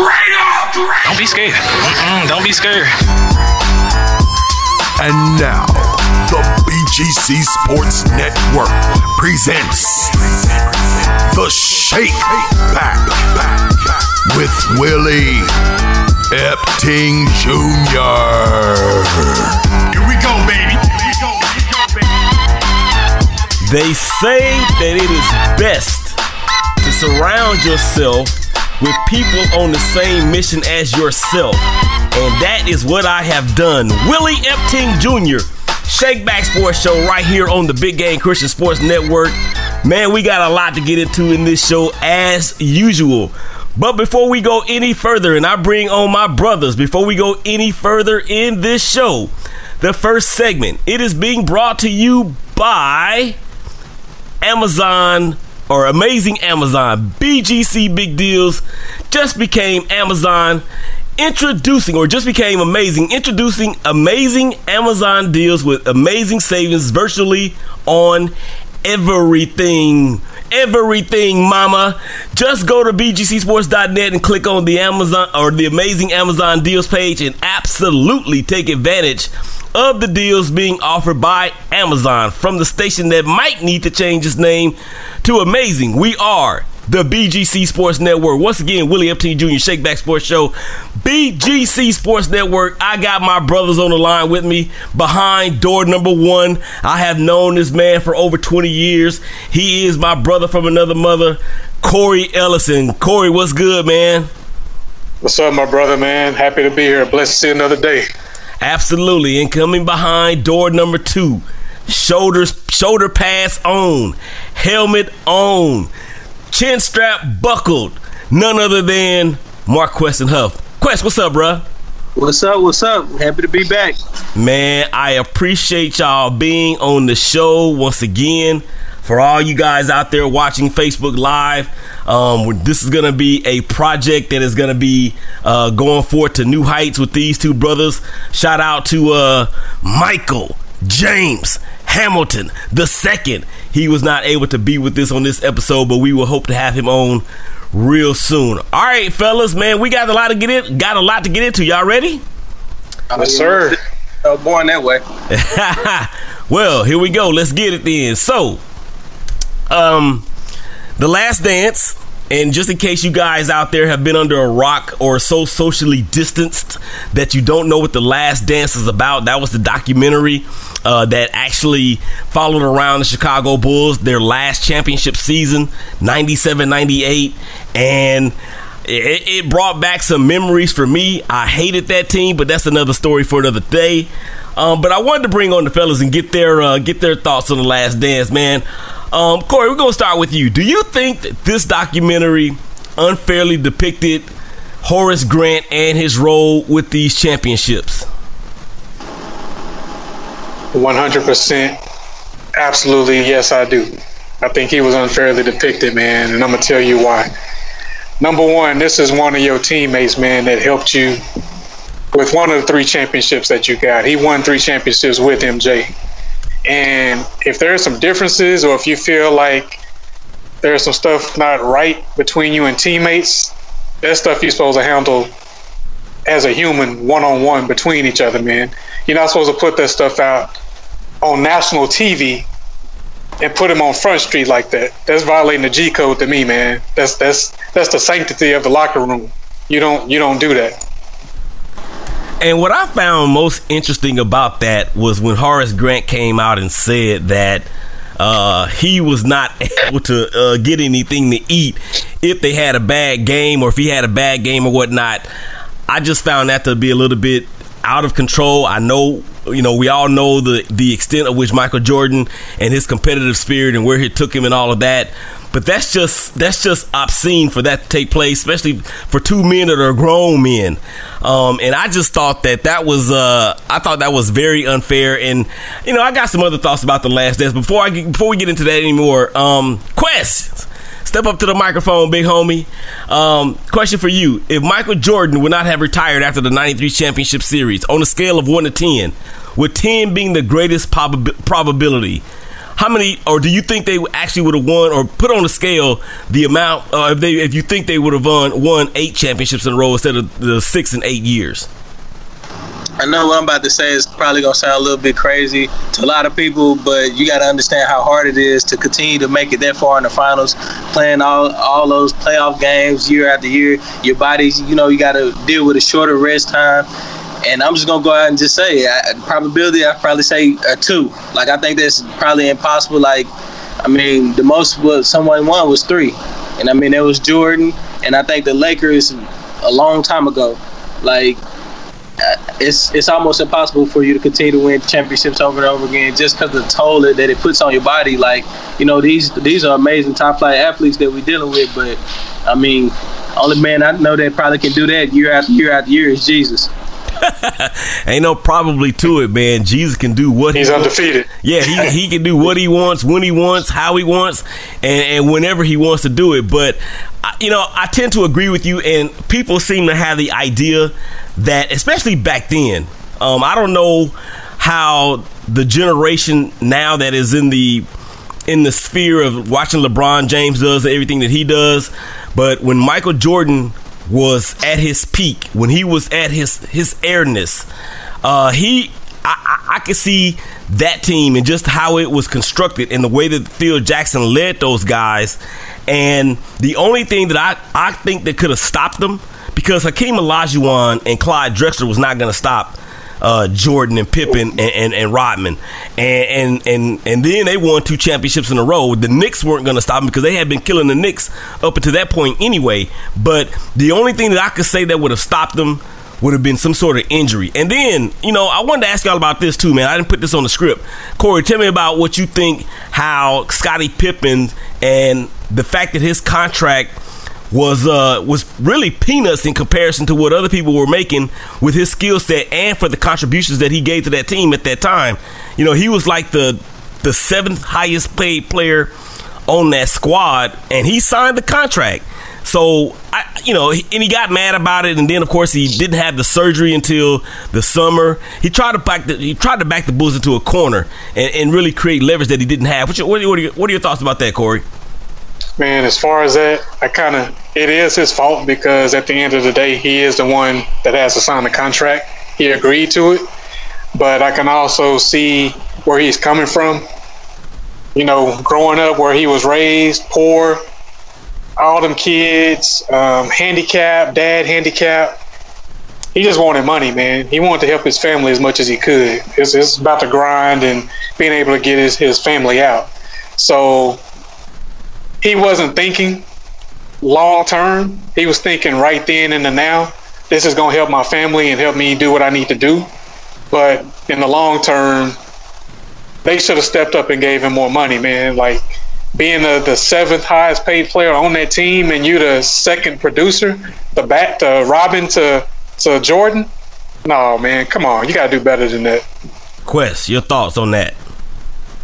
Straight up! Don't be scared. Mm-mm, don't be scared. And now, the BGC Sports Network presents The Shake Back with Willie Epting Jr. Here we go, baby. They say that it is best to surround yourself with people on the same mission as yourself. And that is what I have done. Willie Epting Jr., Shake Back Sports Show right here on the Big Game Christian Sports Network. Man, we got a lot to get into in this show as usual. But before we go any further, and I bring on my brothers, before we go any further in this show, the first segment, it is being brought to you by Amazon or Amazing Amazon. BGC Big Deals just became Amazon introducing or just became amazing introducing amazing Amazon deals with amazing savings virtually on everything everything mama just go to bgcsports.net and click on the amazon or the amazing amazon deals page and absolutely take advantage of the deals being offered by Amazon from the station that might need to change its name to Amazing. We are the BGC Sports Network. Once again, Willie Epting Jr. Shakeback Sports Show. BGC Sports Network. I got my brothers on the line with me behind door number one. I have known this man for over 20 years. He is my brother from another mother, Cory Ellison. Cory, what's good, man? What's up, my brother, man? Happy to be here. Blessed to see another day. Absolutely. And coming behind door number two, shoulders shoulder pads on, helmet on, chin strap buckled. None other than MarQueston Huff. Quest, what's up, bruh? What's up? What's up? Happy to be back. Man, I appreciate y'all being on the show once again. For all you guys out there watching Facebook Live, um, this is going to be a project that is going to be uh, going forward to new heights with these two brothers. Shout out to uh, Michael James Hamilton the second. He was not able to be with us on this episode, but we will hope to have him on real soon. All right, fellas, man, we got a lot to get in. Got a lot to get into. Y'all ready? Yes, sir. Uh, born that way. well, here we go. Let's get it then. So, um, the Last Dance. And just in case you guys out there have been under a rock or so socially distanced that you don't know what The Last Dance is about, that was the documentary uh, that actually followed around the Chicago Bulls, their last championship season, 97 98. And it, brought back some memories for me. I hated that team, but that's another story for another day. Um, but I wanted to bring on the fellas and get their uh, get their thoughts on the Last Dance, man. Um, Cory, we're gonna start with you. Do you think that this documentary unfairly depicted Horace Grant and his role with these championships? One hundred percent, absolutely. Yes, I do. I think he was unfairly depicted, man, and I'm gonna tell you why. Number one, this is one of your teammates, man, that helped you with one of the three championships that you got. He won three championships with MJ. And if there are some differences, or if you feel like there's some stuff not right between you and teammates, that stuff you're supposed to handle as a human, one on one between each other, man. You're not supposed to put that stuff out on national TV and put him on Front Street like that. That's violating the G code to me, man. That's that's that's the sanctity of the locker room. You don't you don't do that. And what I found most interesting about that was when Horace Grant came out and said that uh, he was not able to uh, get anything to eat if they had a bad game or if he had a bad game or whatnot. I just found that to be a little bit out of control. I know, you know, we all know the the extent of which Michael Jordan and his competitive spirit and where he took him and all of that. But that's just that's just obscene for that to take place, especially for two men that are grown men. Um, and I just thought that that was uh, I thought that was very unfair. And you know, I got some other thoughts about the last dance. Before I before we get into that anymore, um, Quest. Step up to the microphone, big homie. Um, question for you. If Michael Jordan would not have retired after the 93 championship series on a scale of 1 to 10, with 10 being the greatest prob- probability, how many, or do you think they actually would have won, or put on the scale the amount, uh, if they, if you think they would have won won eight championships in a row instead of the six and eight years? I know what I'm about to say is probably gonna sound a little bit crazy to a lot of people, but you got to understand how hard it is to continue to make it that far in the finals, playing all all those playoff games year after year. Your body's, you know, you got to deal with a shorter rest time. And I'm just gonna go out and just say, I, probability, I probably say a two. Like I think that's probably impossible. Like, I mean, the most what someone won was three, and I mean it was Jordan, and I think the Lakers a long time ago. Like uh, it's it's almost impossible for you to continue to win championships over and over again just because of the toll that it puts on your body. Like you know these these are amazing top flight athletes that we're dealing with, but I mean, only man I know that probably can do that year after year after year is Jesus. Ain't no probably to it, man. Jesus can do what he's he undefeated. Wants. Yeah, he he can do what he wants, when he wants, how he wants, and, and whenever he wants to do it. But you know, I tend to agree with you, and people seem to have the idea that, especially back then, um, I don't know how the generation now that is in the in the sphere of watching LeBron James does everything that he does, but when Michael Jordan was at his peak, when he was at his his airness, uh, he I, I, I could see that team and just how it was constructed and the way that Phil Jackson led those guys. And the only thing that I, I think that could have stopped them because Hakeem Olajuwon and Clyde Drexler was not going to stop uh, Jordan and Pippen and, and, and Rodman, and, and and and then they won two championships in a row. The Knicks weren't going to stop them because they had been killing the Knicks up until that point anyway. But the only thing that I could say that would have stopped them would have been some sort of injury. And then, you know, I wanted to ask y'all about this too, man. I didn't put this on the script. Cory, tell me about what you think how Scottie Pippen and the fact that his contract was uh was really peanuts in comparison to what other people were making with his skill set and for the contributions that he gave to that team at that time. You know, he was like the the seventh highest paid player on that squad and he signed the contract. So I, you know, and he got mad about it, and then of course he didn't have the surgery until the summer. He tried to back the he tried to back the Bulls into a corner and, and really create leverage that he didn't have. What, what, are your, what are your thoughts about that, Cory? Man, as far as that, I kind of it is his fault because at the end of the day, he is the one that has to sign the contract. He agreed to it, but I can also see where he's coming from. You know, growing up where he was raised, poor, all them kids, um, handicapped, dad handicapped. He just wanted money, man. He wanted to help his family as much as he could. It's, it's about the grind and being able to get his, his family out. So he wasn't thinking long term. He was thinking right then and the now. This is going to help my family and help me do what I need to do. But in the long term, they should have stepped up and gave him more money, man. Like being the, the seventh highest paid player on that team and you the second producer, the bat to Robin to to Jordan. No, man, come on, you gotta do better than that. Quest, your thoughts on that?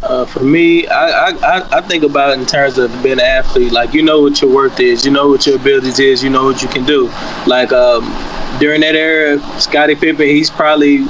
Uh, for me, I, I I think about it in terms of being an athlete. Like you know what your worth is, you know what your abilities is, you know what you can do. Like um, during that era, Scottie Pippen, he's probably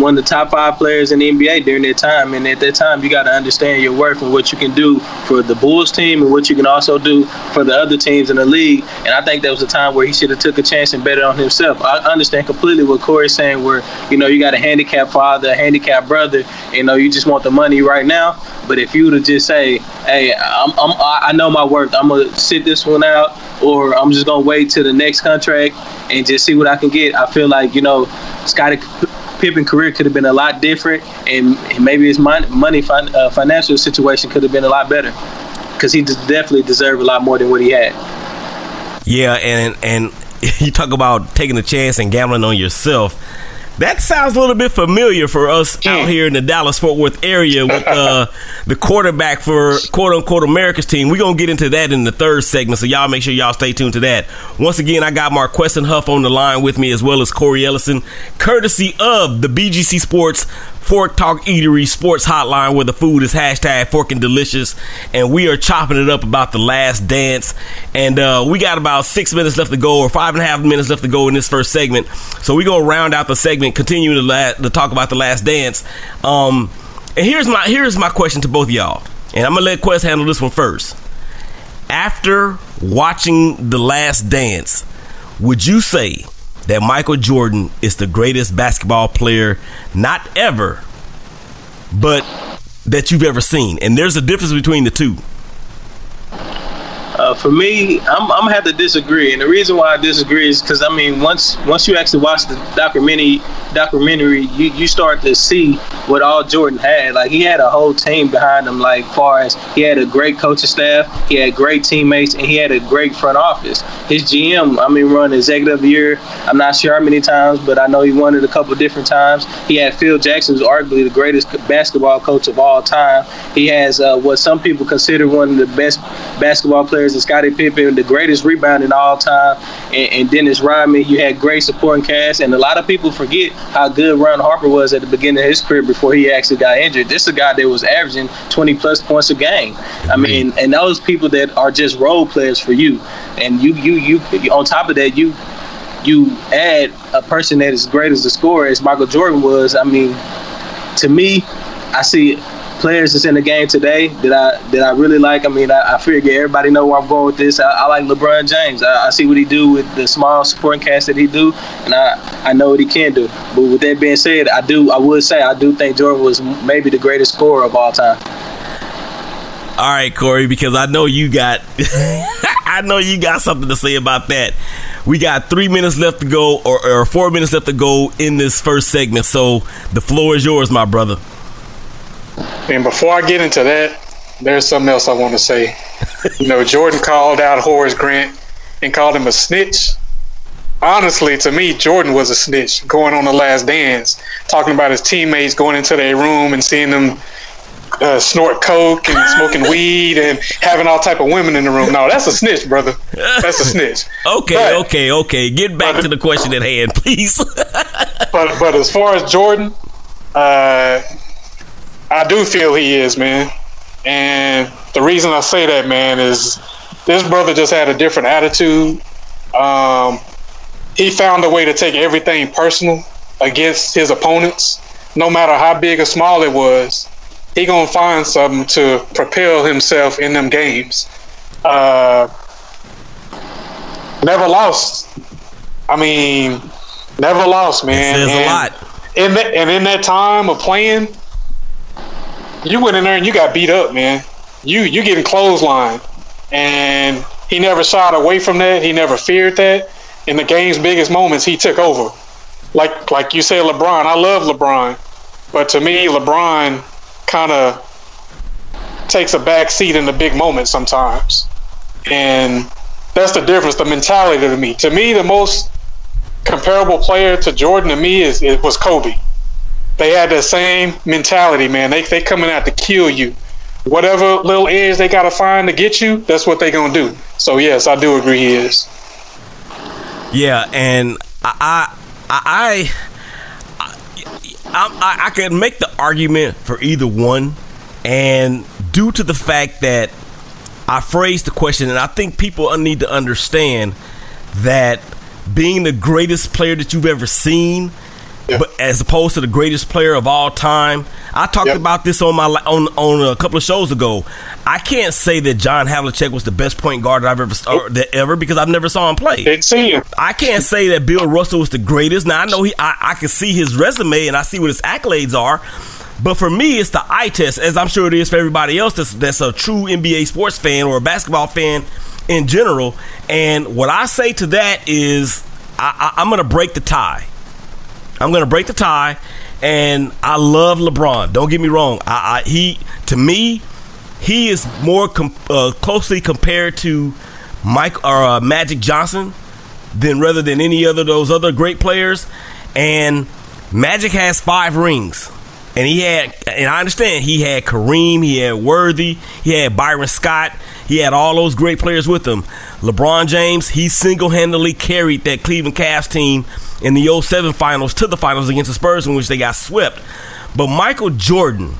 one of the top five players in the NBA during that time. And at that time, you got to understand your worth and what you can do for the Bulls team and what you can also do for the other teams in the league. And I think that was a time where he should have took a chance and bet on himself. I understand completely what Cory's saying, where you know you got a handicapped father, a handicapped brother. You know you just want the money right now. But if you would just say, "Hey, I'm, I'm, I know my worth. I'm gonna sit this one out," or I'm just gonna wait to the next contract and just see what I can get. I feel like you know Scottie Pippen career could have been a lot different, and maybe his money, uh, financial situation could have been a lot better because he definitely deserved a lot more than what he had. Yeah, and and you talk about taking a chance and gambling on yourself. That sounds a little bit familiar for us out here in the Dallas Fort Worth area with uh, the quarterback for quote unquote America's team. We're going to get into that in the third segment, so y'all make sure y'all stay tuned to that. Once again, I got MarQueston Huff on the line with me as well as Cory Ellison, courtesy of the BGC Sports Fork Talk Eatery Sports Hotline where the food is hashtag forking delicious. And we are chopping it up about the last dance. And uh, we got about six minutes left to go, or five and a half minutes left to go in this first segment. So we're going to round out the segment, continue to, la- to talk about the last dance. Um, And here's my here's my question to both y'all. And I'm gonna let Quest handle this one first. After watching The Last Dance, would you say that Michael Jordan is the greatest basketball player, not ever, but that you've ever seen? And there's a difference between the two. Uh, for me, I'm, I'm gonna have to disagree, and the reason why I disagree is because I mean, once once you actually watch the documentary, documentary, you, you start to see what all Jordan had. Like he had a whole team behind him. Like far as he had a great coaching staff, he had great teammates, and he had a great front office. His GM, I mean, run executive year. I'm not sure how many times, but I know he won it a couple different times. He had Phil Jackson, who's arguably the greatest basketball coach of all time. He has uh, what some people consider one of the best basketball players and Scottie Pippen, the greatest rebound in all time, and, and Dennis Rodman. You had great supporting cast, and a lot of people forget how good Ron Harper was at the beginning of his career before he actually got injured. This is a guy that was averaging 20 plus points a game. I mean, and those people that are just role players for you, and you, you, you, on top of that, you you add a person that is great as a scorer as Michael Jordan was, I mean, to me, I see players that's in the game today that I that I really like. I mean, I, I figure everybody know where I'm going with this. I, I like LeBron James. I, I, see what he do with the small supporting cast that he do, and I I know what he can do. But with that being said, I do I would say I do think Jordan was maybe the greatest scorer of all time. All right, Cory, because I know you got I know you got something to say about that. We got three minutes left to go, or, or four minutes left to go in this first segment. So the floor is yours, my brother. And before I get into that, there's something else I want to say. you know, Jordan called out Horace Grant and called him a snitch. Honestly, to me, Jordan was a snitch going on the last dance, talking about his teammates going into their room and seeing them uh, snort coke and smoking weed and having all type of women in the room. No, that's a snitch, brother. That's a snitch. okay, but, okay, okay. Get back but, to the question at hand, please. but but as far as Jordan, uh, I do feel he is, man. And the reason I say that, man, is this brother just had a different attitude. Um, he found a way to take everything personal against his opponents, no matter how big or small it was. He gonna find something to propel himself in them games. Uh, never lost. I mean, never lost, man. It says and a lot. In that, and in that time of playing, you went in there and you got beat up, man. You you getting clothesline, and he never shied away from that. He never feared that. In the game's biggest moments, he took over. Like like you said, LeBron. I love LeBron, but to me, LeBron kind of takes a back seat in the big moments sometimes, and that's the difference. The mentality to me. To me, the most comparable player to Jordan to me is it was Kobe they had the same mentality, man. They they coming out to kill you. Whatever little edge they gotta find to get you, that's what they gonna do. So yes, I do agree he is. Yeah, and I I I I, I can make the argument for either one, and due to the fact that I phrased the question, and I think people need to understand that being the greatest player that you've ever seen but as opposed to the greatest player of all time. I talked yep. about this on my on on a couple of shows ago. I can't say that John Havlicek was the best point guard that I've ever nope. that ever because I've never saw him play. Didn't see him. I can't say that Bill Russell was the greatest. Now I know he I, I can see his resume and I see what his accolades are. But for me, it's the eye test, as I'm sure it is for everybody else that's, that's a true NBA sports fan or a basketball fan in general. And what I say to that is, I, I, I'm going to break the tie. I'm going to break the tie, and I love LeBron. Don't get me wrong. I, I he to me, he is more com- uh, closely compared to Mike or uh, Magic Johnson than rather than any other those other great players. And Magic has five rings. And he had, and I understand he had Kareem, he had Worthy, he had Byron Scott, he had all those great players with him. LeBron James, he single handedly carried that Cleveland Cavs team in the 07 finals to the finals against the Spurs, in which they got swept. But Michael Jordan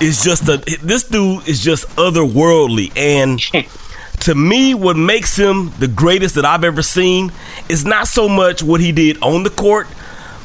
is just a this dude is just otherworldly and to me what makes him the greatest that I've ever seen is not so much what he did on the court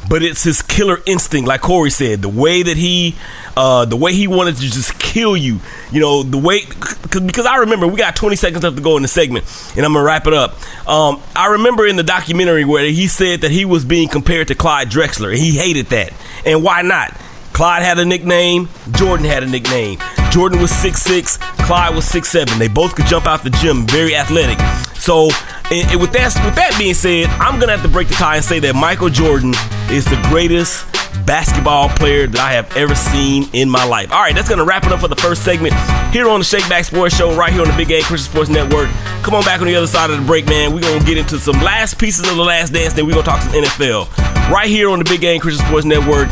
but it's his killer instinct, like Cory said, the way that he, uh, the way he wanted to just kill you. You know, the way cause, because I remember we got 20 seconds left to go in the segment, and I'm gonna wrap it up. Um, I remember in the documentary where he said that he was being compared to Clyde Drexler, and he hated that. And why not? Clyde had a nickname. Jordan had a nickname. Jordan was 6'6", Clyde was 6'7". They both could jump out the gym, very athletic. So, and, and with that with that being said, I'm gonna have to break the tie and say that Michael Jordan is the greatest basketball player that I have ever seen in my life. All right, that's gonna wrap it up for the first segment here on the Shakeback Sports Show, right here on the Big Game Christian Sports Network. Come on back on the other side of the break, man. We're gonna get into some last pieces of the last dance, then we're gonna talk some NFL right here on the Big Game Christian Sports Network.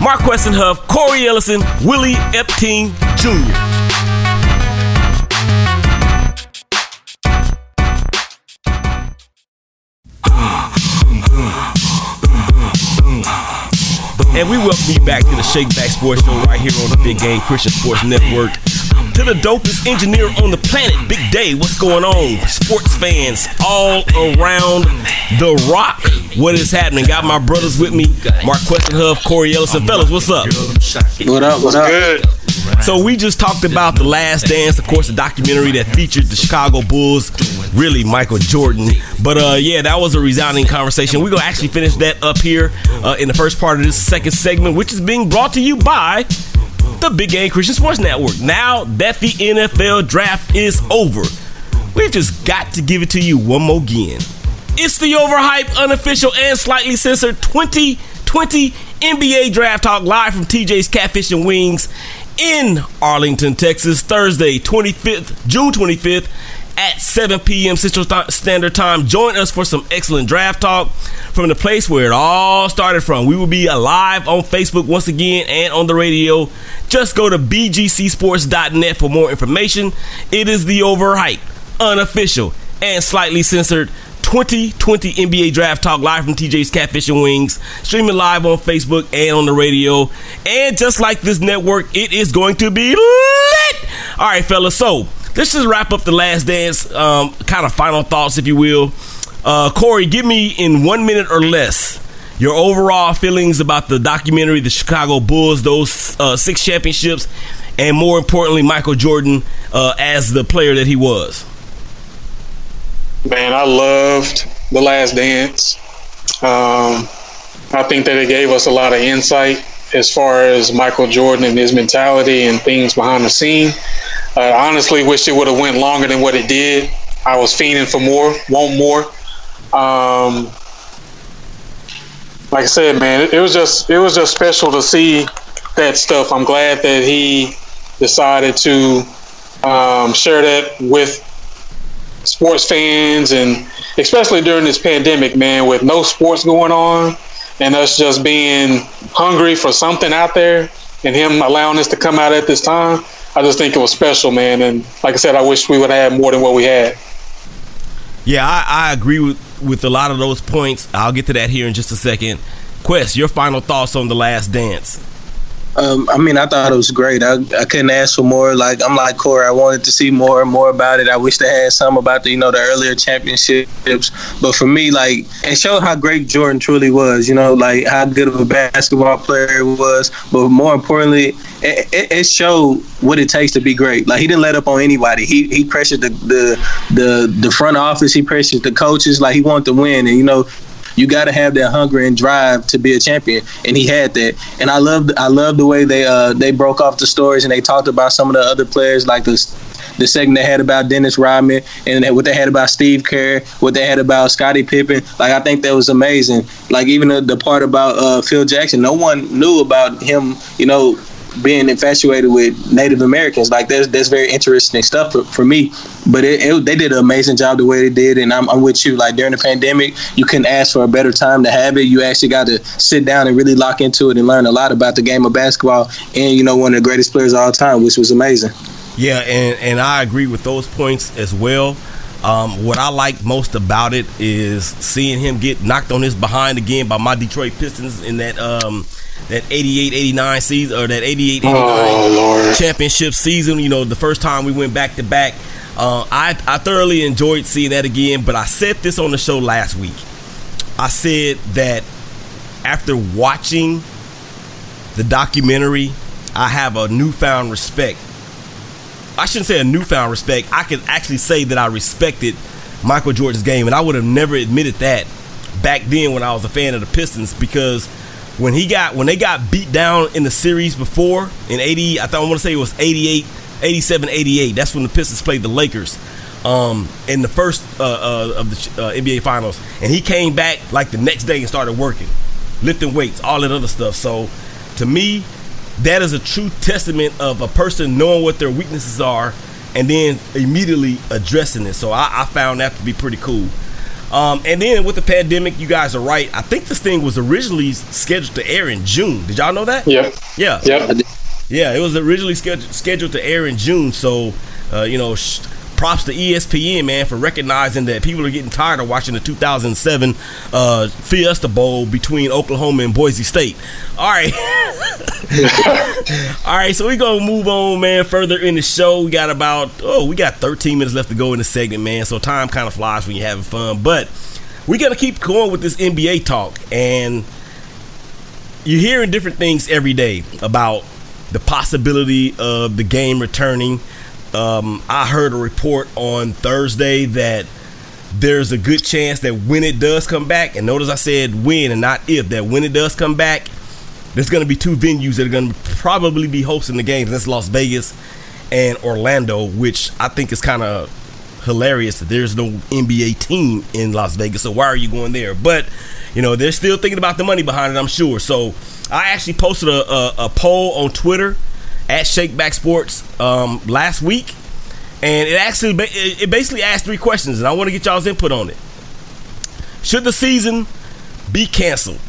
Mark Huff, Cory Ellison, Willie Epting Jr. And we welcome you back to the Shakeback Sports Show right here on the Big Game Christian Sports Network to the dopest engineer on the planet, Big Day. What's going on? Sports fans all around the rock. What is happening? Got my brothers with me, Mark Huff, Cory Ellison. Fellas, what's up? What up? What's up? Good. So we just talked about the Last Dance, of course, the documentary that featured the Chicago Bulls, really Michael Jordan. But uh, yeah, that was a resounding conversation. We're gonna actually finish that up here uh, in the first part of this second segment, which is being brought to you by the Big Game Christian Sports Network. Now that the NFL draft is over, we've just got to give it to you one more again. It's the overhyped, unofficial, and slightly censored 2020 NBA Draft Talk live from TJ's Catfish and Wings in Arlington, Texas, Thursday, 25th, June 25th at 7 p.m. Central Standard Time. Join us for some excellent draft talk from the place where it all started from. We will be live on Facebook once again and on the radio. Just go to bgcsports.net for more information. It is the overhyped, unofficial, and slightly censored 2020 NBA Draft Talk live from TJ's Catfish and Wings, streaming live on Facebook and on the radio. And just like this network, it is going to be lit. All right, fellas. So let's just wrap up the last dance. Um, kind of final thoughts, if you will. Uh, Cory, give me in one minute or less your overall feelings about the documentary, the Chicago Bulls, those uh, six championships, and more importantly, Michael Jordan uh, as the player that he was. Man, I loved The Last Dance. Um, I think that it gave us a lot of insight as far as Michael Jordan and his mentality and things behind the scene. I honestly wish it would have went longer than what it did. I was fiending for more, want more. Um, like I said, man, it, was just it was just special to see that stuff. I'm glad that he decided to um, share that with sports fans and especially during this pandemic, man, with no sports going on and us just being hungry for something out there and him allowing us to come out at this time. I just think it was special, man. And like I said, I wish we would have had more than what we had. Yeah, I, I agree with, with a lot of those points. I'll get to that here in just a second. Quest, your final thoughts on the last dance. Um, I mean, I thought it was great. I, I couldn't ask for more. Like I'm like Cory, I wanted to see more and more about it. I wish they had some about the you know the earlier championships. But for me, like it showed how great Jordan truly was. You know, like how good of a basketball player he was. But more importantly, it, it, it showed what it takes to be great. Like he didn't let up on anybody. He he pressured the the the, the front office. He pressured the coaches. Like he wanted to win. And you know, you got to have that hunger and drive to be a champion, and he had that. And I love I love the way they uh they broke off the stories and they talked about some of the other players like this the segment they had about Dennis Rodman and what they had about Steve Kerr, what they had about Scottie Pippen. Like I think that was amazing. Like even the, the part about uh, Phil Jackson, no one knew about him. You know, being infatuated with Native Americans. Like that's that's very interesting stuff for, for me. But it, it, they did an amazing job the way they did, and I'm, I'm with you. Like during the pandemic, you couldn't ask for a better time to have it. You actually got to sit down and really lock into it and learn a lot about the game of basketball. And you know, one of the greatest players of all time, which was amazing. Yeah, and and I agree with those points as well. Um, what I like most about it is seeing him get knocked on his behind again by my Detroit Pistons in that um, that 88 89 season or that 88 89 oh, championship season. You know, the first time we went back to back. Uh, I, I thoroughly enjoyed seeing that again, but I said this on the show last week. I said that after watching the documentary, I have a newfound respect. I shouldn't say a newfound respect. I can actually say that I respected Michael Jordan's game, and I would have never admitted that back then when I was a fan of the Pistons because when he got when they got beat down in the series before in 80 I thought I want to say it was 88 87 88 that's when the Pistons played the Lakers um, in the first uh, uh, of the uh, NBA finals. And he came back like the next day and started working lifting weights all that other stuff. So to me that is a true testament of a person knowing what their weaknesses are and then immediately addressing it. So I, I found that to be pretty cool um, and then with the pandemic, you guys are right. I think this thing was originally scheduled to air in June. Did y'all know that? Yep. Yeah. Yep. Yeah, it was originally scheduled scheduled to air in June. So, uh, you know, sh- props to ESPN, man, for recognizing that people are getting tired of watching the 2007 uh, Fiesta Bowl between Oklahoma and Boise State. All right. All right, so we gonna move on, man. Further in the show, we got about oh, we got 13 minutes left to go in the segment, man. So time kind of flies when you're having fun, but we gotta keep going with this NBA talk, and you're hearing different things every day about the possibility of the game returning. Um, I heard a report on Thursday that there's a good chance that when it does come back, and notice I said when and not if, that when it does come back, there's going to be two venues that are going to probably be hosting the games. That's Las Vegas and Orlando, which I think is kind of hilarious that there's no NBA team in Las Vegas. So why are you going there? But you know they're still thinking about the money behind it. I'm sure. So I actually posted a, a, a poll on Twitter at Shakeback Sports um, last week, and it actually it basically asked three questions, and I want to get y'all's input on it. Should the season be canceled,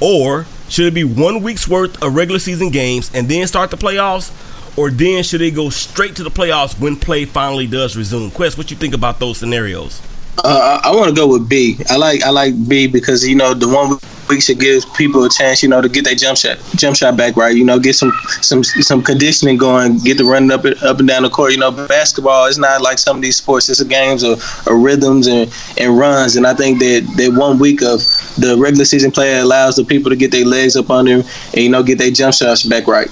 or should it be one week's worth of regular season games and then start the playoffs, or then should it go straight to the playoffs when play finally does resume? Quest, what you think about those scenarios? Uh, I want to go with B. I like I like B because you know the one week should give people a chance, you know, to get their jump shot jump shot back right. You know, get some some some conditioning going, get the running up up and down the court. You know, basketball is not like some of these sports. It's a games of, of rhythms and, and runs. And I think that that one week of the regular season play allows the people to get their legs up on them and you know get their jump shots back right.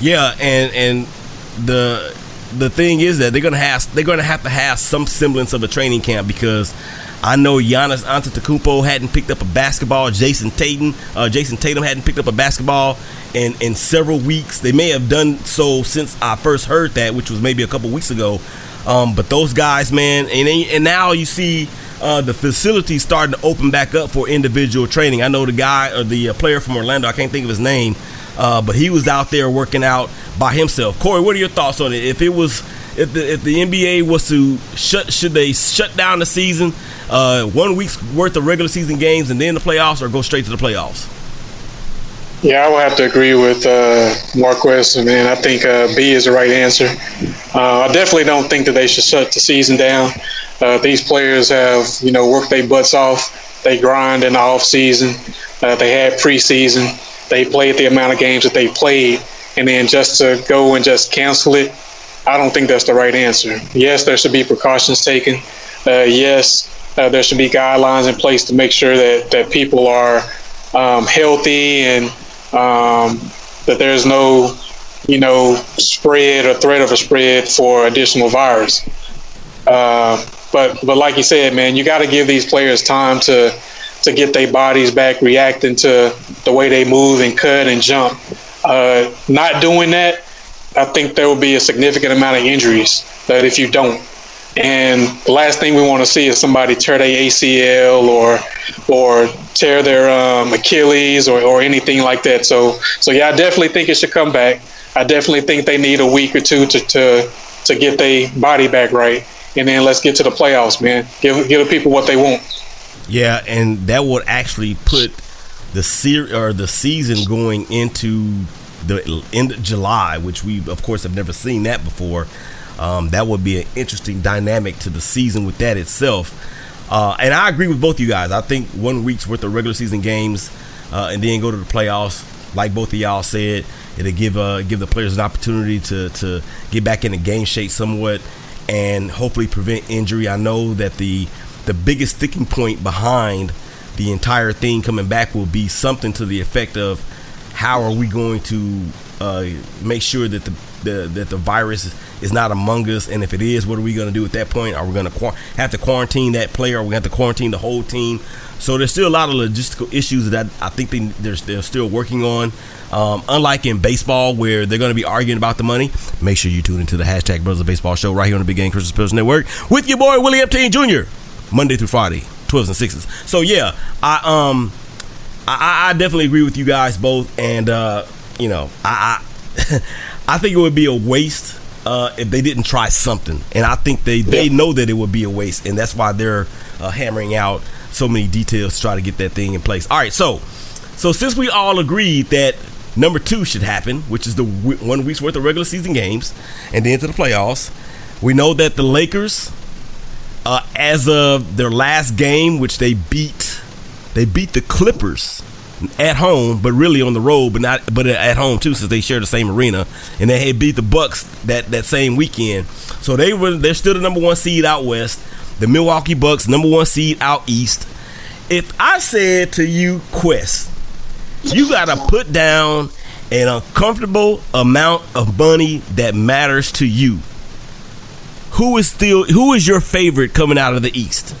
Yeah, and and the the thing is that they're gonna have they're gonna have to have some semblance of a training camp because I know Giannis Antetokounmpo hadn't picked up a basketball. Jayson Tatum, uh, Jayson Tatum hadn't picked up a basketball in in several weeks. They may have done so since I first heard that, which was maybe a couple weeks ago. Um, but those guys, man, and and now you see uh, the facility starting to open back up for individual training. I know the guy or the uh, player from Orlando, I can't think of his name, uh, but he was out there working out by himself. Cory, what are your thoughts on it? If it was, if the if the NBA was to shut, should they shut down the season, uh, one week's worth of regular season games and then the playoffs, or go straight to the playoffs? Yeah, I would have to agree with uh, Marquez, man. I think uh, B is the right answer. Uh, I definitely don't think that they should shut the season down. Uh, these players have, you know, worked their butts off. They grind in the off season. Uh, they had preseason. They played the amount of games that they played, and then just to go and just cancel it, I don't think that's the right answer. Yes, there should be precautions taken. Uh, yes, uh, there should be guidelines in place to make sure that that people are um, healthy and um, that there's no, you know, spread or threat of a spread for additional virus. Uh, but but like you said, man, you got to give these players time to to get their bodies back reacting to the way they move and cut and jump. Uh, not doing that, I think there will be a significant amount of injuries that if you don't. And the last thing we want to see is somebody tear their ACL or or tear their um, Achilles or, or anything like that. So so yeah, I definitely think it should come back. I definitely think they need a week or two to to, to get their body back right, and then let's get to the playoffs, man. Give give the people what they want. Yeah, and that would actually put the ser- or the season going into the end of July, which we of course have never seen that before. Um, that would be an interesting dynamic to the season with that itself. Uh, and I agree with both you guys. I think one week's worth of regular season games uh, and then go to the playoffs, like both of y'all said, it'll give uh, give the players an opportunity to to get back into game shape somewhat and hopefully prevent injury. I know that the the biggest sticking point behind the entire thing coming back will be something to the effect of how are we going to uh, make sure that the, the that the virus is not among us, and if it is, what are we going to do at that point? Are we going to have to quarantine that player? Are we going to have to quarantine the whole team? So there's still a lot of logistical issues that I think they, they're, they're still working on. Um, unlike in baseball, where they're going to be arguing about the money, make sure you tune into the hashtag Brothers of Baseball show right here on the Big Game Christian Sports Network with your boy Willie Epting Jr. Monday through Friday, 12s and sixes. So yeah, I um, I, I definitely agree with you guys both, and uh, you know, I I, I think it would be a waste uh, if they didn't try something, and I think they they know that it would be a waste, and that's why they're uh, hammering out so many details to try to get that thing in place. All right, so so since we all agreed that number two should happen, which is the w- one week's worth of regular season games, and then to the playoffs, we know that the Lakers, uh, as of their last game, which they beat, they beat the Clippers at home, but really on the road, but not but at home too, since they share the same arena, and they had beat the Bucks that that same weekend. So they were they're still the number one seed out west. The Milwaukee Bucks, number one seed out east. If I said to you, Quest, you got to put down an uncomfortable amount of money that matters to you. Who is still who is your favorite coming out of the East?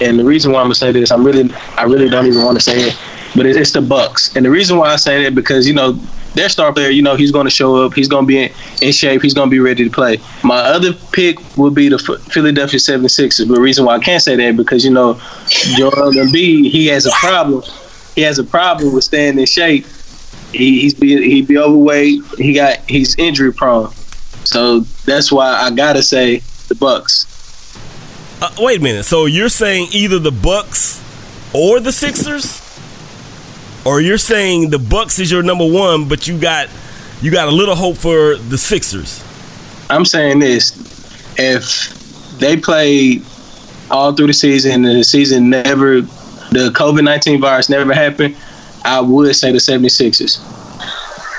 And the reason why I'm gonna say this, I'm really, I really don't even want to say it, but it's, it's the Bucks. And the reason why I say that because you know their star player, you know, he's going to show up. He's going to be in, in, shape. He's going to be ready to play. My other pick would be the Philadelphia 76ers. But the reason why I can't say that because, you know, Joel Embiid, he has a problem. He has a problem with staying in shape. He, he's be he be overweight. He got he's injury prone. So that's why I gotta say the Bucks. Uh, wait a minute. So you're saying either the Bucks or the Sixers? or you're saying the Bucks is your number one, but you got you got a little hope for the Sixers. I'm saying this: if they play all through the season and the season never, the COVID nineteen virus never happened, I would say the 76ers.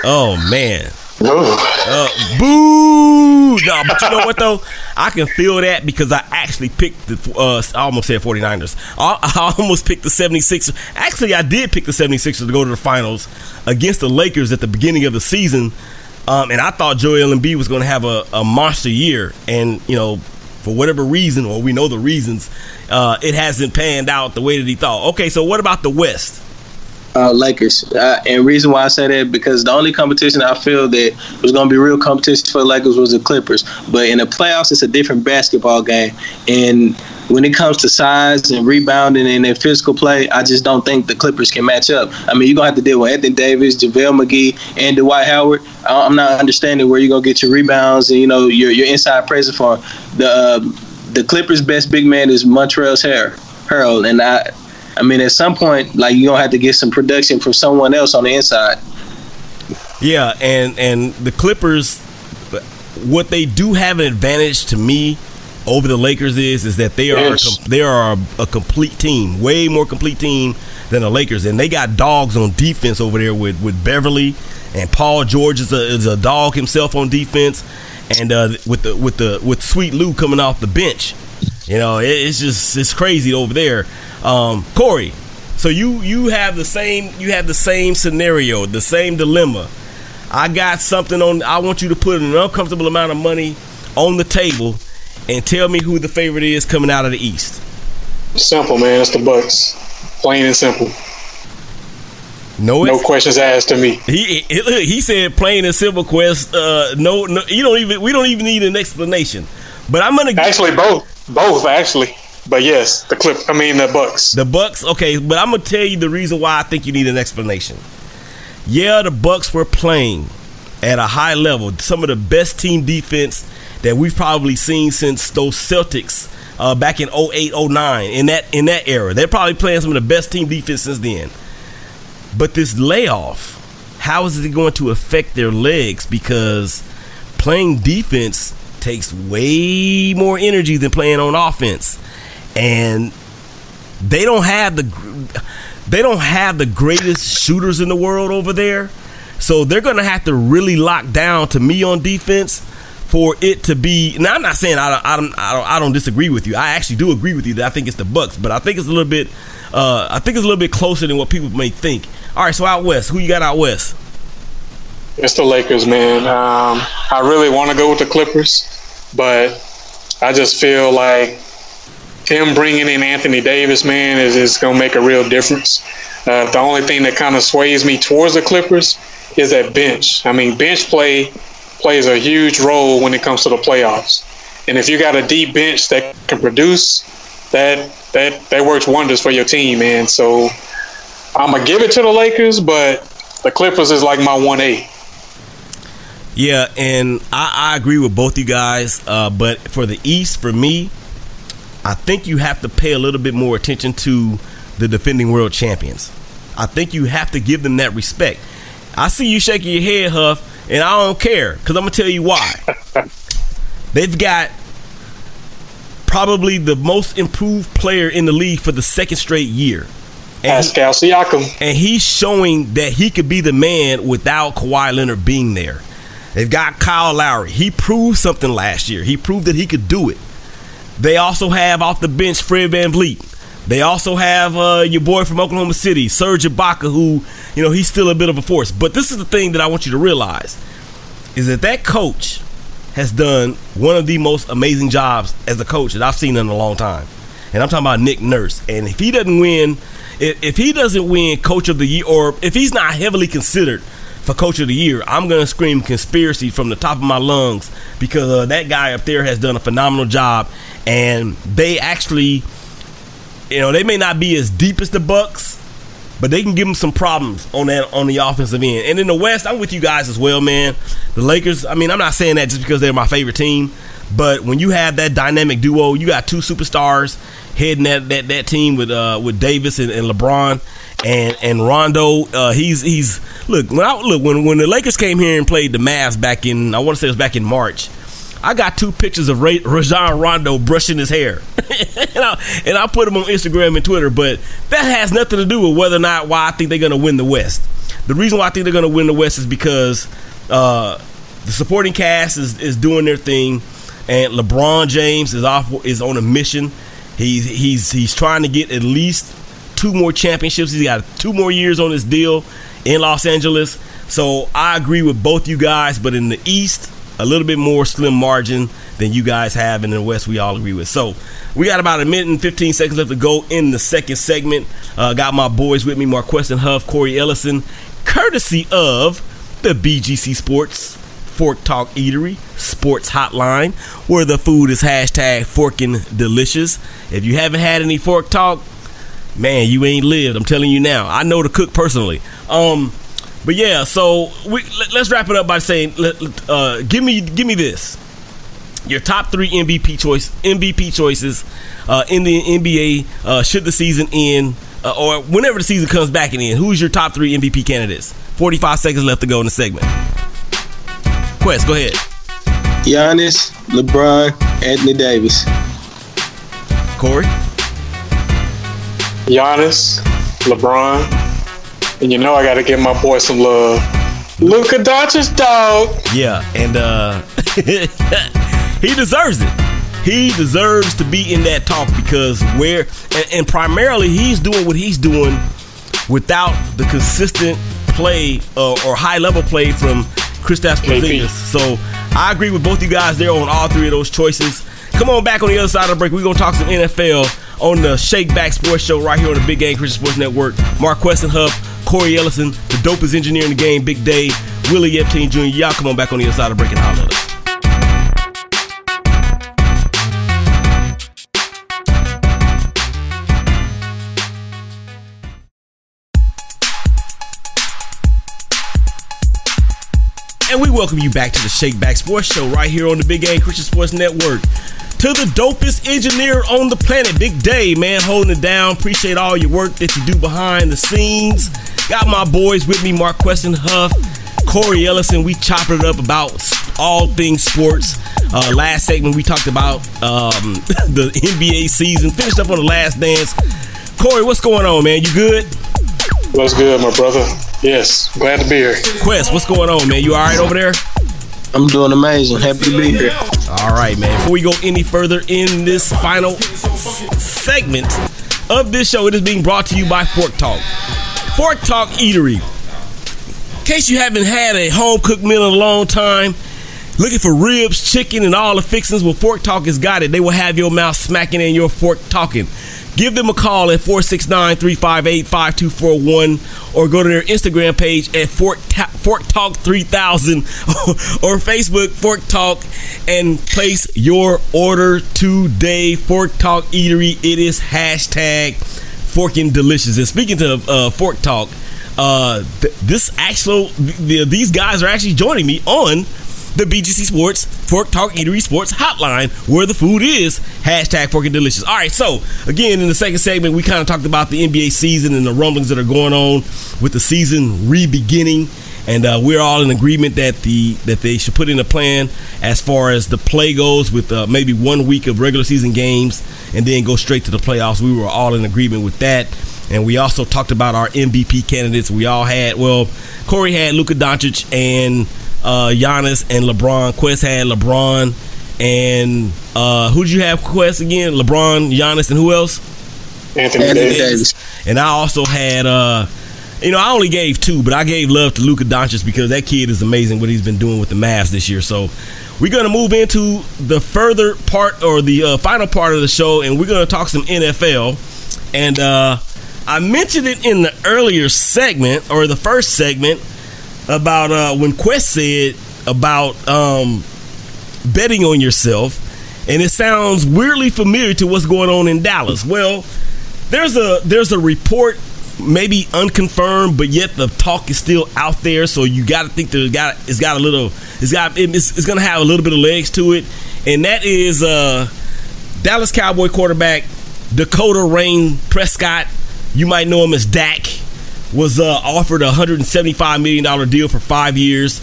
Oh man. Uh, boo! No, but you know what though? I can feel that because I actually picked the. Uh, I almost said 49ers. I, I almost picked the 76ers. Actually, I did pick the 76ers to go to the finals against the Lakers at the beginning of the season. Um, and I thought Joel Embiid was going to have a, a monster year. And, you know, for whatever reason, or we know the reasons, uh, it hasn't panned out the way that he thought. Okay, so what about the West? Uh, Lakers. Uh, and reason why I say that because the only competition I feel that was going to be real competition for the Lakers was the Clippers. But in the playoffs, it's a different basketball game. And when it comes to size and rebounding and their physical play, I just don't think the Clippers can match up. I mean, you're going to have to deal with Anthony Davis, JaVale McGee, and Dwight Howard. I'm not understanding where you're going to get your rebounds and, you know, your, your inside presence for the, uh, the Clippers' best big man is Montrezl Harrell. And I I mean, at some point, like you're gonna have to get some production from someone else on the inside. Yeah, and and the Clippers, what they do have an advantage to me over the Lakers is is that they are yes. a, they are a, a, complete team, way more complete team than the Lakers, and they got dogs on defense over there with with Beverley and Paul George is a, is a dog himself on defense, and uh, with the with the with Sweet Lou coming off the bench, you know, it, it's just it's crazy over there. Um, Cory, so you you have the same you have the same scenario, the same dilemma. I got something on. I want you to put an uncomfortable amount of money on the table and tell me who the favorite is coming out of the East. Simple, man. It's the Bucks. Plain and simple. No, no questions asked to me. He he, he said plain and simple. Quest. Uh, no, no, you don't even. We don't even need an explanation. But I'm gonna actually both, both actually. But yes, the clip. I mean the Bucks. The Bucks. Okay, but I'm gonna tell you the reason why I think you need an explanation. Yeah, the Bucks were playing at a high level. Some of the best team defense that we've probably seen since those Celtics uh, back in 08, 09, in that in that era. They're probably playing some of the best team defense since then. But this layoff, how is it going to affect their legs? Because playing defense takes way more energy than playing on offense and they don't have the they don't have the greatest shooters in the world over there. So they're to have to really lock down to me on defense for it to be. Now I'm not saying I don't, I don't, I don't, I don't disagree with you. I actually do agree with you that I think it's the Bucks, but I think it's a little bit. Uh, I think it's a little bit closer than what people may think. All right, so out west, who you got out west? It's the Lakers, man. Um, I really want to go with the Clippers, but I just feel like him bringing in Anthony Davis, man, is, is going to make a real difference. Uh, the only thing that kind of sways me towards the Clippers is that bench. I mean, bench play plays a huge role when it comes to the playoffs. And if you got a deep bench that can produce, that that that works wonders for your team, man. So I'm gonna give it to the Lakers, but the Clippers is like my one A. Yeah, and I, I agree with both you guys. Uh, but for the East, for me, I think you have to pay a little bit more attention to the defending world champions. I think you have to give them that respect. I see you shaking your head, Huff, and I don't care because I'm gonna tell you why. They've got probably the most improved player in the league for the second straight year. And, Pascal Siakam. and he's showing that he could be the man without Kawhi Leonard being there. They've got Kyle Lowry. He proved something last year. He proved that he could do it. They also have off the bench Fred VanVleet. They also have uh, your boy from Oklahoma City, Serge Ibaka, who, you know, he's still a bit of a force. But this is the thing that I want you to realize is that that coach has done one of the most amazing jobs as a coach that I've seen in a long time. And I'm talking about Nick Nurse. And if he doesn't win, if, if he doesn't win coach of the year, or if he's not heavily considered for coach of the year, I'm going to scream conspiracy from the top of my lungs because uh, that guy up there has done a phenomenal job. And they actually, you know, they may not be as deep as the Bucks, but they can give them some problems on that on the offensive end. And in the West, I'm with you guys as well, man. The Lakers. I mean, I'm not saying that just because they're my favorite team, but when you have that dynamic duo, you got two superstars heading that that, that team with uh, with Davis and, and LeBron and and Rondo. Uh, he's he's look when I look when when the Lakers came here and played the Mavs back in I want to say it was back in March. I got two pictures of Ray, Rajon Rondo brushing his hair, and, I, and I put them on Instagram and Twitter. But that has nothing to do with whether or not why I think they're going to win the West. The reason why I think they're going to win the West is because uh, the supporting cast is, is doing their thing, and LeBron James is off is on a mission. He's he's he's trying to get at least two more championships. He's got two more years on his deal in Los Angeles. So I agree with both you guys, but in the East, a little bit more slim margin than you guys have, in the West, we all agree with. So we got about a minute and 15 seconds left to go in the second segment. Uh, got my boys with me, MarQueston Huff, Cory Ellison, courtesy of the BGC Sports Fork Talk Eatery Sports Hotline, where the food is hashtag forking delicious. If you haven't had any fork talk, man, you ain't lived. I'm telling you now. I know the cook personally. Um, but yeah, so we, let, us wrap it up by saying, let, uh, give me give me this. Your top three MVP choice MVP choices uh, in the NBA uh, should the season end uh, or whenever the season comes back and in. Who's your top three MVP candidates? Forty five seconds left to go in the segment. Quest, go ahead. Giannis, LeBron, Anthony Davis. Cory. Giannis, LeBron, and you know I got to give my boy some love. Luka Doncic, dog. Yeah, and uh, he deserves it. He deserves to be in that talk because where and, and primarily he's doing what he's doing without the consistent play uh, or high level play from Kristaps Porzingis. So I agree with both you guys there on all three of those choices. Come on back on the other side of the break. We're gonna talk some NFL on the Shake Back Sports Show right here on the Big Game Christian Sports Network. MarQueston Huff, Cory Ellison, the dopest engineer in the game, Big Day, Willie Epting Jr. Y'all come on back on the other side of the break and holler at us. And we welcome you back to the Shake Back Sports Show right here on the Big Game Christian Sports Network. To the dopest engineer on the planet, Big Day, man, holding it down. Appreciate all your work that you do behind the scenes. Got my boys with me, MarQueston Huff, Cory Ellison. We chopped it up about all things sports. Uh, last segment, we talked about um, the NBA season. Finished up on the last dance. Cory, what's going on, man? You good? What's good, my brother? Yes, glad to be here. Quest, what's going on, man? You all right over there? I'm doing amazing. Happy to be here. All right, man. Before we go any further in this final segment of this show, it is being brought to you by Fork Talk. Fork Talk Eatery. In case you haven't had a home cooked meal in a long time, looking for ribs, chicken, and all the fixings, well, Fork Talk has got it. They will have your mouth smacking and your fork talking. Give them a call at 469 358 5241 or go to their Instagram page at Fork, Ta- Fork Talk 3000 or Facebook Fork Talk and place your order today. Fork Talk Eatery. It is hashtag Forking Delicious. And speaking of uh, Fork Talk, uh, th- this actual th- these guys are actually joining me on the BGC Sports Fork Talk Eatery Sports Hotline, where the food is hashtag Forking Delicious. All right, so again in the second segment, we kind of talked about the NBA season and the rumblings that are going on with the season re-beginning, and uh, we're all in agreement that the that they should put in a plan as far as the play goes, with uh, maybe one week of regular season games and then go straight to the playoffs. We were all in agreement with that. And we also talked about our MVP candidates. We all had, well, Cory had Luka Doncic and uh, Giannis and LeBron. Quest had LeBron and uh, who'd you have? Quest again? LeBron, Giannis, and who else? Anthony, Anthony Davis. Davis. And I also had, uh, you know, I only gave two, but I gave love to Luka Doncic because that kid is amazing what he's been doing with the Mavs this year. So we're going to move into the further part or the uh, final part of the show, and we're going to talk some NFL. And uh, I mentioned it in the earlier segment or the first segment about uh, when Quest said about um, betting on yourself, and it sounds weirdly familiar to what's going on in Dallas. Well, there's a there's a report, maybe unconfirmed, but yet the talk is still out there. So you got to think there's got it's got a little it's got it's, it's going to have a little bit of legs to it, and that is uh, Dallas Cowboy quarterback Dakota Rayne Prescott. You might know him as Dak. Was uh, offered a 175 million dollar deal for five years.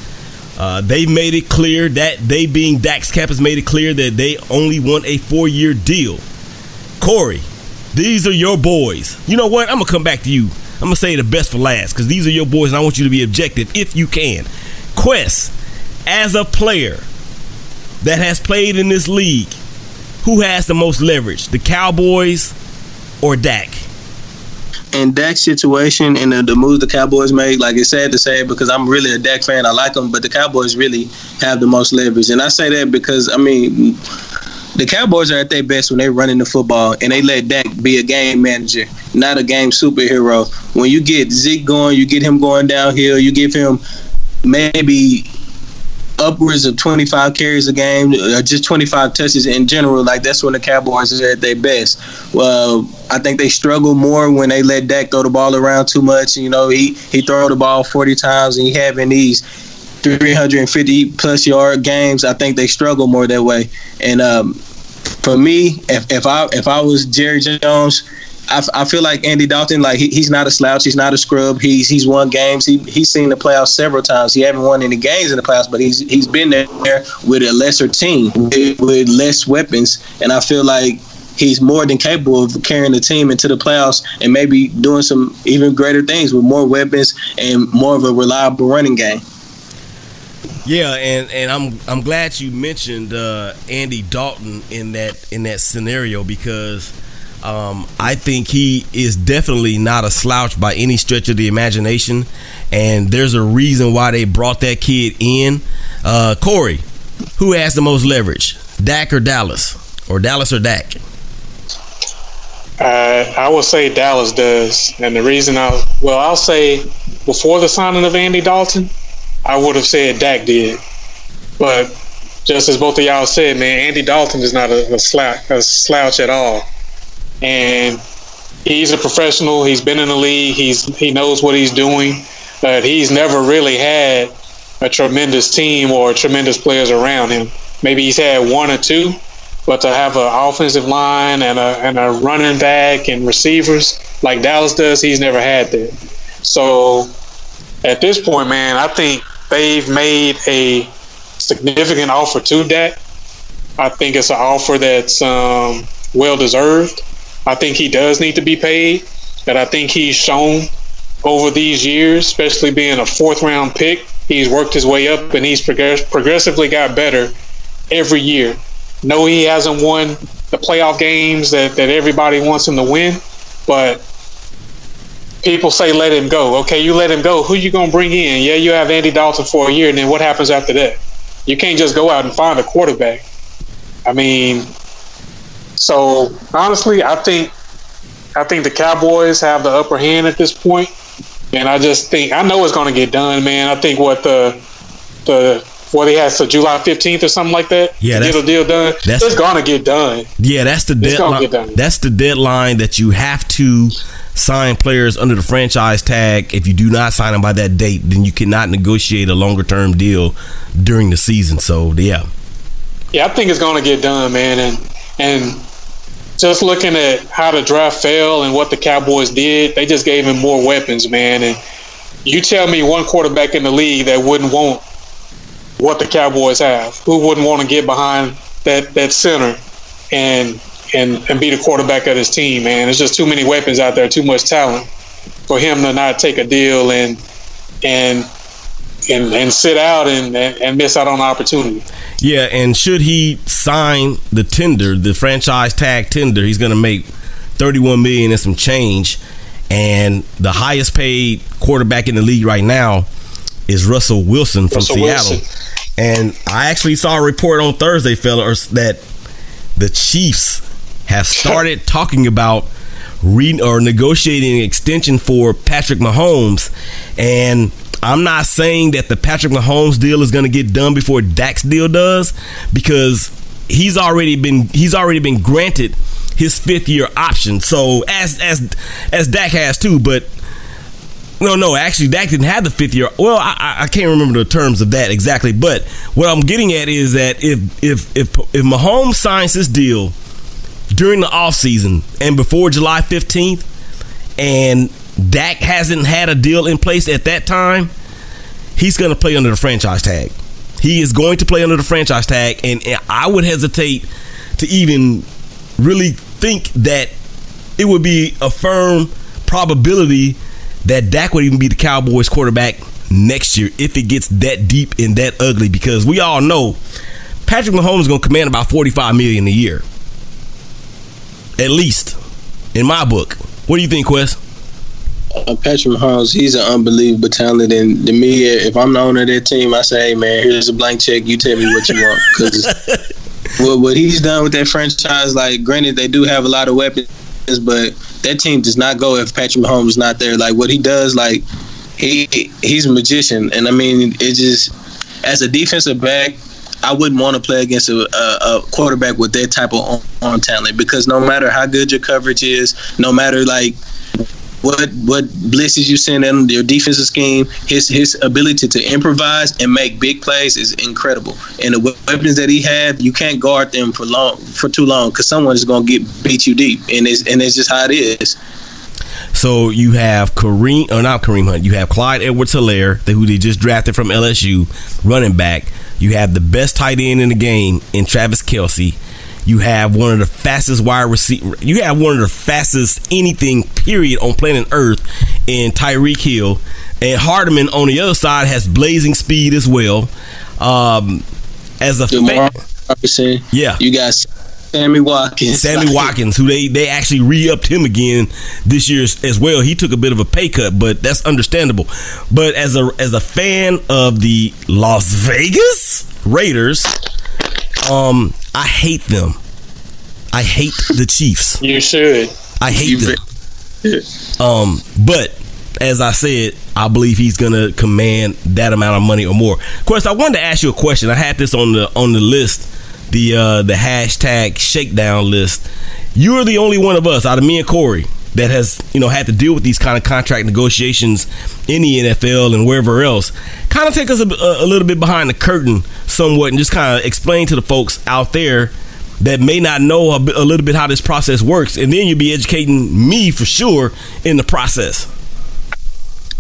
Uh, they've made it clear that they, being Dak's Cap, has made it clear that they only want a four year deal. Cory, these are your boys. You know what? I'm gonna come back to you. I'm gonna say the best for last because these are your boys, and I want you to be objective if you can. Quest, as a player that has played in this league, who has the most leverage, the Cowboys or Dak? In Dak's situation and the, the moves the Cowboys made, like it's sad to say because I'm really a Dak fan. I like them, but the Cowboys really have the most leverage. And I say that because, I mean, the Cowboys are at their best when they're running the football and they let Dak be a game manager, not a game superhero. When you get Zeke going, you get him going downhill, you give him maybe upwards of 25 carries a game, or just 25 touches in general. Like that's when the Cowboys are at their best. Well, I think they struggle more when they let Dak throw the ball around too much. You know, he he throw the ball 40 times and he having these 350 plus yard games. I think they struggle more that way. And um, for me, if, if I if I was Jerry Jones. I, I feel like Andy Dalton, like he, he's not a slouch, he's not a scrub. He's he's won games. He he's seen the playoffs several times. He haven't won any games in the playoffs, but he's he's been there with a lesser team with, less weapons, and I feel like he's more than capable of carrying the team into the playoffs and maybe doing some even greater things with more weapons and more of a reliable running game. Yeah, and, and I'm I'm glad you mentioned uh, Andy Dalton in that in that scenario because um, I think he is definitely not a slouch by any stretch of the imagination, and there's a reason why they brought that kid in. Uh, Cory, who has the most leverage, Dak or Dallas, or Dallas or Dak? Uh, I will say Dallas does, and the reason I well, I'll say before the signing of Andy Dalton, I would have said Dak did, but just as both of y'all said, man, Andy Dalton is not a, a, slouch, a slouch at all, and he's a professional. He's been in the league. He's he knows what he's doing, but he's never really had a tremendous team or tremendous players around him. Maybe he's had one or two, but to have an offensive line and a and a running back and receivers like Dallas does, he's never had that. So at this point, man, I think they've made a significant offer to Dak. I think it's an offer that's um, well deserved. I think he does need to be paid. That I think he's shown over these years, especially being a fourth round pick he's worked his way up and he's progress- progressively got better every year. No, he hasn't won the playoff games that, that everybody wants him to win, but people say let him go. Okay, you let him go. Who you gonna bring in? Yeah, you have Andy Dalton for a year, and then what happens after that? You can't just go out and find a quarterback. I mean, so honestly, I think I think the Cowboys have the upper hand at this point, and I just think I know it's going to get done, man. I think what the the what he has to July fifteenth or something like that. Yeah, to get that's- a deal done. that's- It's going to get done. Yeah, that's the gonna deadline. That's the deadline that you have to sign players under the franchise tag. If you do not sign them by that date, then you cannot negotiate a longer term deal during the season. So yeah, Yeah, I think it's going to get done, man. And and just looking at how the draft fell and what the Cowboys did, they just gave him more weapons, man. And you tell me one quarterback in the league that wouldn't want what the Cowboys have, who wouldn't want to get behind that that center and and and be the quarterback of his team, man. There's just too many weapons out there, too much talent for him to not take a deal and and and, and sit out and, and, miss out on the opportunity. yeah. And should he sign the tender, the franchise tag tender, he's going to make thirty one million and some change. And the highest paid quarterback in the league right now is Russell Wilson from Russell Seattle. Wilson. And I actually saw a report on Thursday, fellas, that the Chiefs have started talking about re or negotiating an extension for Patrick Mahomes. And I'm not saying that the Patrick Mahomes deal is going to get done before Dak's deal does, because he's already been he's already been granted his fifth year option. So as as as Dak has too, but no, no, actually, Dak didn't have the fifth year. Well, I, I- can't remember the terms of that exactly, but what I'm getting at is that if if if if Mahomes signs this deal during the offseason and before July 15th, and Dak hasn't had a deal in place at that time, he's going to play under the franchise tag. He is going to play under the franchise tag, and, I would hesitate to even really think that it would be a firm probability that Dak would even be the Cowboys quarterback next year if it gets that deep and that ugly because we all know Patrick Mahomes is going to command about 45 million a year. At least in my book. What do you think, Quest? Uh, Patrick Mahomes, he's an unbelievable talent, and to me, if I'm the owner of that team, I say, hey man, here's a blank check. You tell me what you want, because what, what he's done with that franchise, like, granted, they do have a lot of weapons, but that team does not go if Patrick Mahomes is not there. Like, what he does, like, he he's a magician, and I mean, it just as a defensive back. I wouldn't want to play against a, a, a quarterback with that type of arm talent because no matter how good your coverage is, no matter like what what blitzes you send in your defensive scheme, his his ability to improvise and make big plays is incredible. And the weapons that he have, you can't guard them for long for too long because someone is going to get beat you deep, and it's and it's just how it is. So you have Kareem, or not Kareem Hunt. You have Clyde Edwards-Helaire, who they just drafted from LSU, running back. You have the best tight end in the game in Travis Kelce. You have one of the fastest wide receiver. You have one of the fastest anything period on planet Earth in Tyreek Hill, and Hardman on the other side has blazing speed as well. Um, as a fan, Yeah. you got Sammy Watkins, Sammy Watkins, who they they actually re-upped him again this year as well. He took a bit of a pay cut, but that's understandable. But as a as a fan of the Las Vegas Raiders, um, I hate them. I hate the Chiefs. You should. I hate them. Um, but as I said, I believe he's gonna command that amount of money or more. Of course, I wanted to ask you a question. I had this on the on the list, the uh, the hashtag shakedown list. You are the only one of us out of me and Cory that has you know had to deal with these kind of contract negotiations in the NFL and wherever else. Kind of take us a, a little bit behind the curtain, somewhat, and just kind of explain to the folks out there that may not know a, a little bit how this process works, and then you'll be educating me for sure in the process.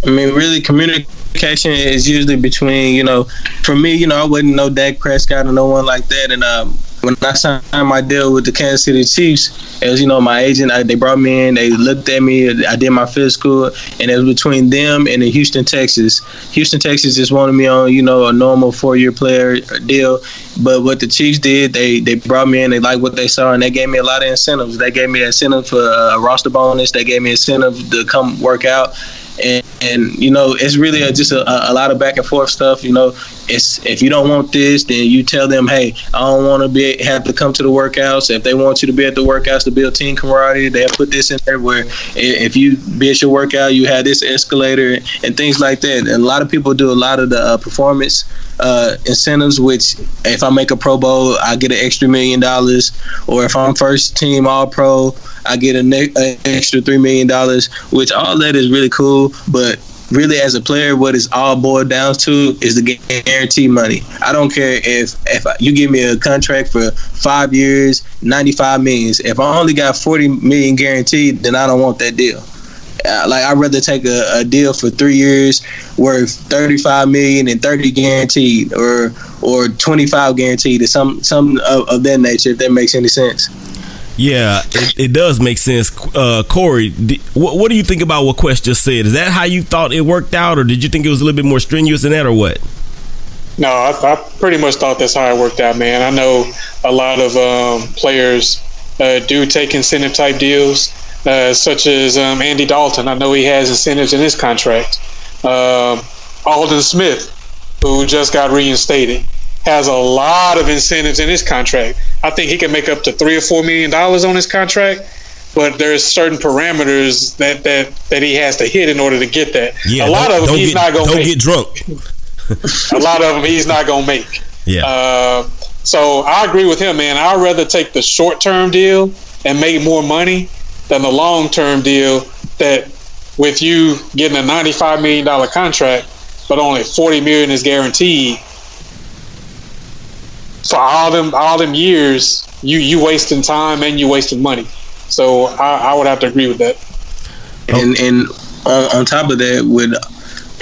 I mean, really, communication is usually between, you know, for me, you know, I wouldn't know Dak Prescott or no one like that. And um, when I signed my deal with the Kansas City Chiefs, as you know, my agent, I, they brought me in, they looked at me, I did my physical, and it was between them and the Houston, Texans. Houston, Texans just wanted me on, you know, a normal four-year player deal. But what the Chiefs did, they they brought me in, they liked what they saw, and they gave me a lot of incentives. They gave me an incentive for uh, a roster bonus. They gave me incentive to come work out and, and you know it's really a, just a, a, lot of back and forth stuff you know. It's if you don't want this then you tell them hey i don't want to be have to come to the workouts. If they want you to be at the workouts to build team camaraderie they'll put this in there where if you be at your workout you have this escalator and things like that. And a lot of people do a lot of the uh, performance uh, incentives which if i make a pro bowl i get an extra million dollars or if i'm first team all pro I get an extra three million dollars, which all that is really cool. But really, as a player, what it's all boiled down to is the guarantee money. I don't care if if you give me a contract for five years, ninety five millions. If I only got forty million guaranteed, then I don't want that deal. Uh, like I'd rather take a, a, deal for three years worth 35 million and 30 guaranteed or or 25 guaranteed or some some of, of that nature if that makes any sense yeah, it, it does make sense. Uh, Cory, what, what do you think about what Quest just said? Is that how you thought it worked out, or did you think it was a little bit more strenuous than that, or what? No, I, I pretty much thought that's how it worked out, man. I know a lot of um, players uh, do take incentive type deals, uh, such as um, Andy Dalton. I know he has incentives in his contract. Um, Aldon Smith, who just got reinstated has a lot of incentives in his contract. I think he can make up to three or four million dollars on his contract, but there's certain parameters that that that he has to hit in order to get that. Yeah, a lot of them he's get, not gonna don't make. get drunk. a lot of them he's not gonna make. Yeah. Uh, so I agree with him, man. I'd rather take the short term deal and make more money than the long term deal that with you getting a ninety five million dollar contract, but only forty million is guaranteed for all them all them years, you you wasting time and you wasting money. So I, I would have to agree with that. And and on, on top of that, with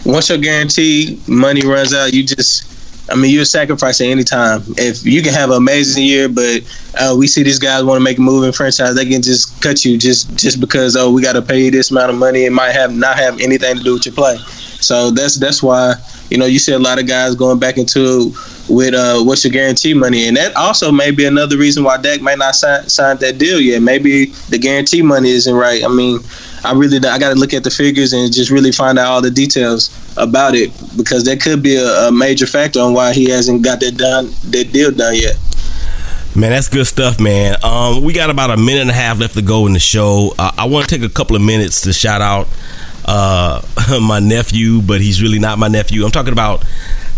once your guarantee money runs out, you just I mean, you're sacrificing any time. If you can have an amazing year, but uh, we see these guys want to make a move in franchise, they can just cut you just just because oh we got to pay you this amount of money. It might have not have anything to do with your play. So that's that's why you know you see a lot of guys going back into with uh, what's your guarantee money, and that also may be another reason why Dak may not sign, sign that deal yet. Maybe the guarantee money isn't right. I mean, I really I got to look at the figures and just really find out all the details about it because that could be a, a major factor on why he hasn't got that done that deal done yet. Man, that's good stuff, man. Um, we got about a minute and a half left to go in the show. Uh, I want to take a couple of minutes to shout out uh, my nephew, but he's really not my nephew. I'm talking about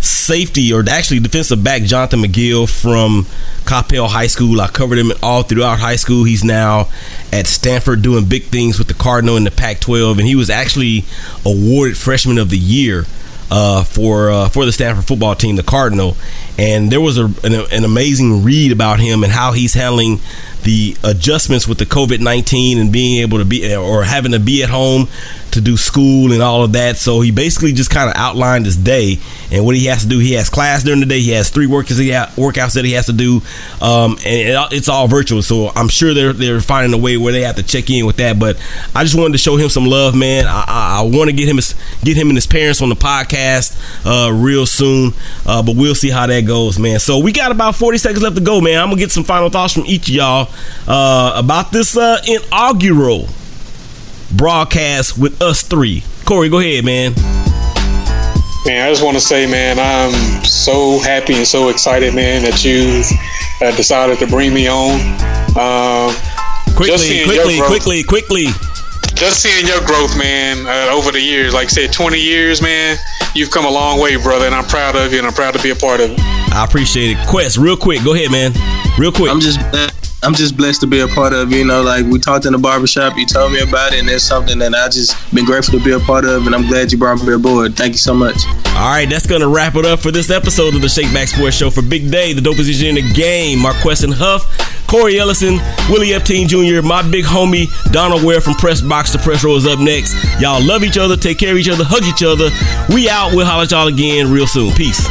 safety or actually defensive back Jonathan McGill from Coppell High School. I covered him all throughout high school. He's now at Stanford doing big things with the Cardinal in the Pac-12, and he was actually awarded Freshman of the Year uh, for uh, for the Stanford football team, the Cardinal. And there was a, an, an amazing read about him and how he's handling the adjustments with the COVID 19 and being able to be or having to be at home to do school and all of that. So he basically just kind of outlined his day and what he has to do. He has class during the day. He has three workouts, he ha- workouts that he has to do, um, and it, it's all virtual. So I'm sure they're they're finding a way where they have to check in with that. But I just wanted to show him some love, man. I, I, I want to get him get him and his parents on the podcast uh, real soon, uh, but we'll see how that goes, man. So we got about 40 seconds left to go, man. I'm gonna get some final thoughts from each of y'all uh, about this uh, inaugural broadcast with us three. Cory, go ahead, man. Man, I just want to say, man, I'm so happy and so excited, man, that you uh, decided to bring me on. Um, quickly, quickly, quickly, quickly. Just seeing your growth, man, uh, over the years. Like I said, 20 years, man, you've come a long way, brother, and I'm proud of you, and I'm proud to be a part of it. I appreciate it. Quest, real quick, go ahead, man. Real quick. I'm just I'm just blessed to be a part of. You know, like we talked in the barbershop, you told me about it, and it's something that I just been grateful to be a part of, and I'm glad you brought me aboard. Thank you so much. All right, that's gonna wrap it up for this episode of the Shake Back Sports Show for Big Day, the dope position in the game. MarQueston Huff, Cory Ellison, Willie Epting Jr., my big homie Donald Ware from Press Box to Press Row is up next. Y'all love each other, take care of each other, hug each other. We out. We'll holler at y'all again real soon. Peace.